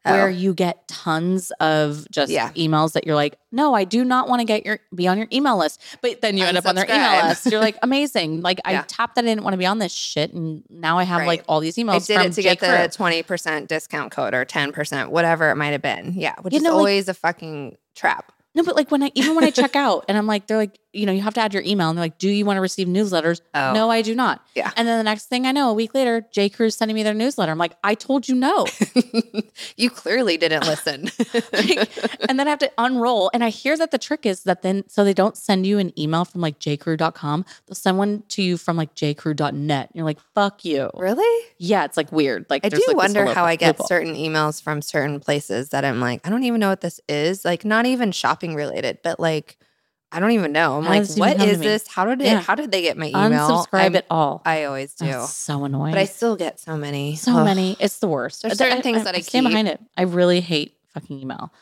where Oh. you get tons of just Yeah. emails that you're like, no, I do not want to get your be on your email list, but then you end up on their email list. You're like, amazing. Like I tapped that I didn't want to be on this shit, and now I have Right. like all these emails. I did from it to get the twenty percent discount code or ten percent, whatever it might have been. Yeah, which You is know, like- always a fucking trap. No, but like when I even when I check out and I'm like, they're like, you know, you have to add your email, and they're like, do you want to receive newsletters? Oh. No, I do not. Yeah. And then the next thing I know, a week later, J. Crew's sending me their newsletter. I'm like, I told you no. you clearly didn't listen. Like, and then I have to unroll. And I hear that the trick is that then, so they don't send you an email from like jcrew.com. They'll send one to you from like jcrew.net. And You're like, fuck you. really? Yeah, it's like weird. Like, I do like, wonder how I get loophole. certain emails from certain places that I'm like, I don't even know what this is. Like, not even shopping related, but like, I don't even know. I'm How like, does it even what come to is me? this? How did it? Yeah. How did they get my email? Unsubscribe I'm- it all. I always do, That's so annoying. but I still get so many. so Ugh. many. It's the worst. There's certain things that I stand keep. behind it. I really hate fucking email.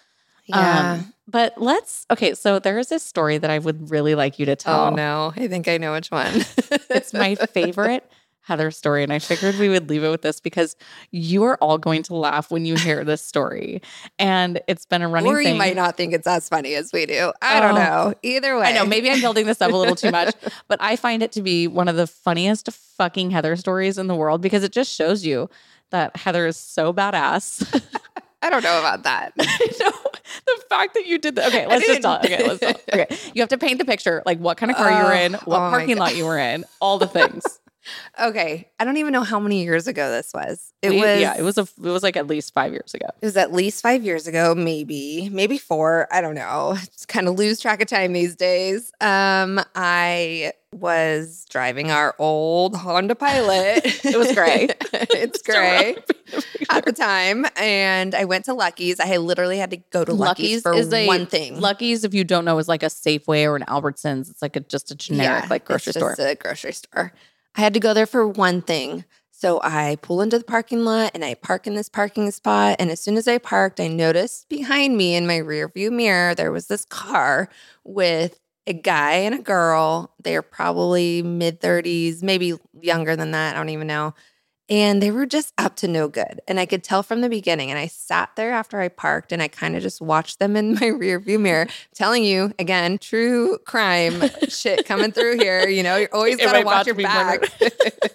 Yeah. Um, but let's, okay. So there is this story that I would really like you to tell. oh no, I think I know which one. It's my favorite Heather story. And I figured we would leave it with this because you are all going to laugh when you hear this story. And it's been a running or you thing. might not think it's as funny as we do. I don't Oh. know. Either way, I know, maybe I'm building this up a little too much, but I find it to be one of the funniest fucking Heather stories in the world because it just shows you that Heather is so badass. I don't know about that. no, the fact that you did that. Okay, let's just talk. Okay, let's talk. Okay, you have to paint the picture, like what kind of car you were in, what oh parking lot you were in, all the things. Okay, I don't even know how many years ago this was. It We- was yeah, it was a, it was like at least five years ago. It was at least five years ago, maybe, maybe four. I don't know. Just kind of lose track of time these days. Um, I was driving our old Honda Pilot. It was gray. it's gray at the time, and I went to Lucky's. I literally had to go to Lucky's, Lucky's for is a one thing. Lucky's, if you don't know, is like a Safeway or an Albertsons. It's like a just a generic Yeah, like grocery it's store. a grocery store. I had to go there for one thing. So I pull into the parking lot and I park in this parking spot. And as soon as I parked, I noticed behind me in my rear view mirror, there was this car with a guy and a girl. They're probably mid 30s, maybe younger than that. I don't even know. And they were just up to no good. And I could tell from the beginning. And I sat there after I parked and I kind of just watched them in my rear view mirror, telling you again, true crime shit coming through here. You know, you're always got to watch your back.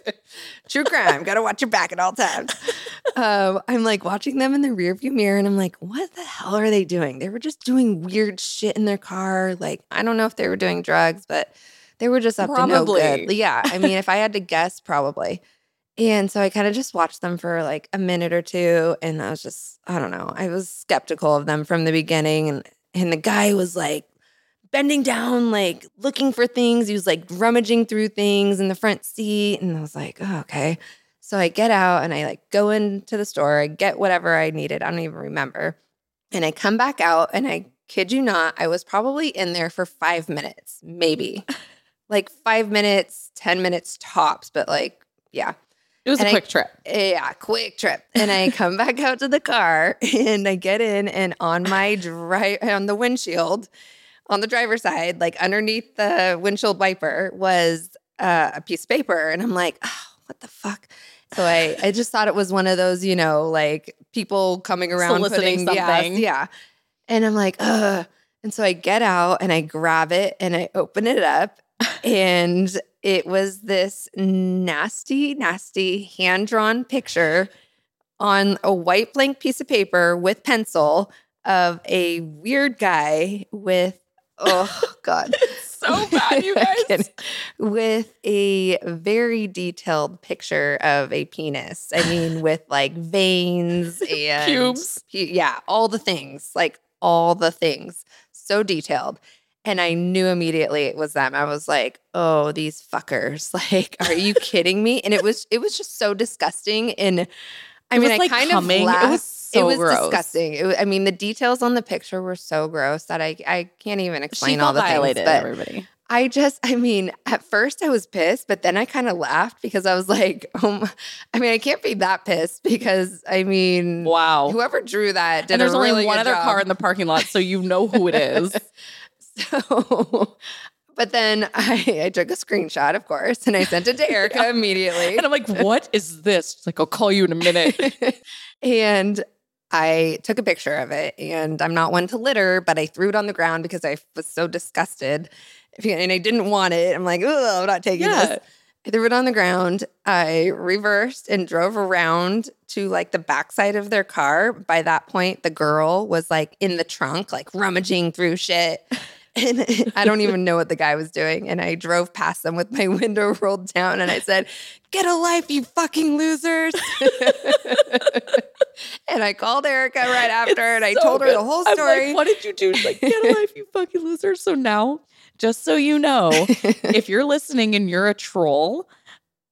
true crime, got to watch your back at all times. Um, I'm like watching them in the rear view mirror and I'm like, what the hell are they doing? They were just doing weird shit in their car. Like, I don't know if they were doing drugs, but they were just up to no good. Yeah. I mean, if I had to guess, probably. And so I kind of just watched them for like a minute or two. And I was just, I don't know, I was skeptical of them from the beginning. And and the guy was like bending down, like looking for things. He was like rummaging through things in the front seat. And I was like, oh, okay. So I get out and I like go into the store, I get whatever I needed. I don't even remember. And I come back out and I kid you not, I was probably in there for five minutes, maybe. like five minutes, 10 minutes tops, but like, yeah. It was And a I- quick trip. Yeah, quick trip. And I come back out to the car and I get in and on my drive on the windshield, on the driver's side, like underneath the windshield wiper was uh, a piece of paper. And I'm like, oh, what the fuck? So I, I just thought it was one of those, you know, like people coming around Soliciting putting yeah, something. yeah. And I'm like, ugh. And so I get out and I grab it and I open it up and it was this nasty, nasty hand drawn picture on a white blank piece of paper with pencil of a weird guy with, oh God. so bad, you guys. With a very detailed picture of a penis. I mean, with like veins and Pubes. Yeah, all the things, like all the things. So detailed. And I knew immediately it was them. I was like, "Oh, these fuckers! Like, are you kidding me?" And it was, it was just so disgusting. And I It mean, was, I like, kind. It of laughed. was so it was gross. disgusting. It wa- I mean, the details on the picture were so gross that I, I can't even explain all the violated, things. But everybody. I just, I mean, at first I was pissed, but then I kind of laughed because I was like, oh, I mean, I can't be that pissed because I mean, Wow. whoever drew that did and there's a only one other job. car in the parking lot, so you know who it is. so, but then I, I took a screenshot, of course, and I sent it to Erika immediately. and I'm like, what is this? She's like, I'll call you in a minute. and I took a picture of it. And I'm not one to litter, but I threw it on the ground because I was so disgusted. And I didn't want it. I'm like, oh, I'm not taking Yeah. this. I threw it on the ground. I reversed and drove around to like the backside of their car. By that point, the girl was like in the trunk, like rummaging through shit. And I don't even know what the guy was doing. And I drove past them with my window rolled down and I said, Get a life, you fucking losers. and I called Erika right after and I So told her the whole I'm story. like, what did you do? She's like, get a life, you fucking loser. So now, just so you know, if you're listening and you're a troll,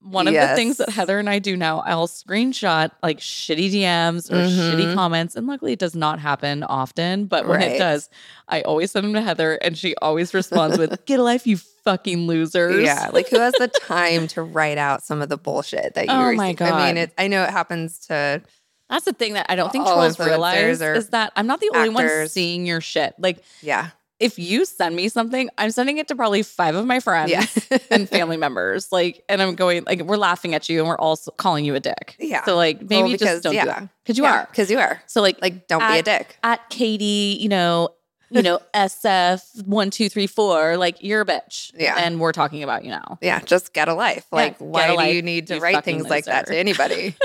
one of the things that Heather and I do now, I'll screenshot like shitty DMs or shitty Mhm. comments. And luckily, it does not happen often. But when it does, I always send them to Heather and she always responds with, Get a life, you fucking losers. Yeah, like who has the time to write out some of the bullshit that you Oh my receive? I mean, God. it, I know it happens to That's the thing that I don't think trolls realize is that I'm not the only one seeing your shit. Like, yeah, if you send me something, I'm sending it to probably five of my friends yeah, and family members. Like, and I'm going like we're laughing at you and we're also calling you a dick. Yeah. So like maybe Well, just don't do yeah. that because you are. because you are So like like don't be a dick. at Katie, you know, you know SF one two three four. Like you're a bitch. Yeah. And we're talking about you now. Yeah, just get a life. Like, get why do life, you need to you write things like that to anybody?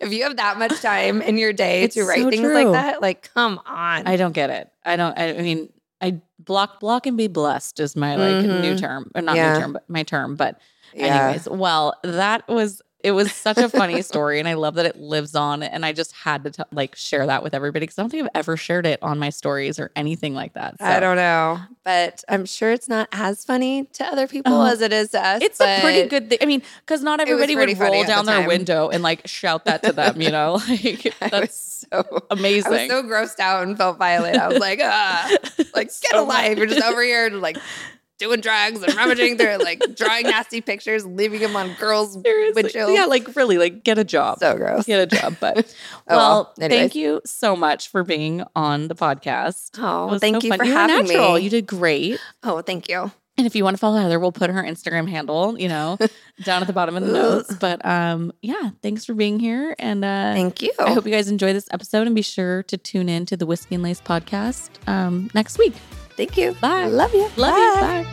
if you have that much time in your day It's to write so things true. like that, like, come on. I don't get it. I don't. I mean, I block, block, and be blessed is my like new Mhm. term, or not Yeah. new term, but my term. But yeah. anyways, well, that was it was such a funny story, and I love that it lives on. And I just had to t- like share that with everybody because I don't think I've ever shared it on my stories or anything like that. I don't know, but I'm sure it's not as funny to other people Oh, as it is to us. It's a pretty good thing. I mean, because not everybody would roll at the down their window and like shout that to them. You know, like that's so amazing. I was so grossed out and felt violent. I was like, ah, like get So a life. You're just over here, like doing drugs and rummaging through like drawing nasty pictures, leaving them on girls' Seriously. windshields. Yeah, like really, like get a job. so gross. Get a job. But Oh, well, thank you so much for being on the podcast. Oh, thank so you fun. for you having natural. me. You did great. Oh, thank you. And if you want to follow Heather, we'll put her Instagram handle, you know, down at the bottom of the notes. But um, yeah, thanks for being here. And uh, Thank you. I hope you guys enjoy this episode and be sure to tune in to the Whiskey and Lace podcast um, next week. Thank you. Bye. Love you. Love you. Bye.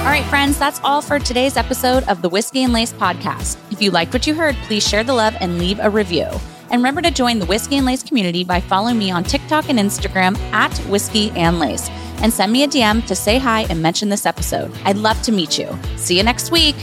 All right, friends, that's all for today's episode of the Whiskey and Lace podcast. If you liked what you heard, please share the love and leave a review. And remember to join the Whiskey and Lace community by following me on TikTok and Instagram at Whiskey and Lace. And send me a DM to say hi and mention this episode. I'd love to meet you. See you next week.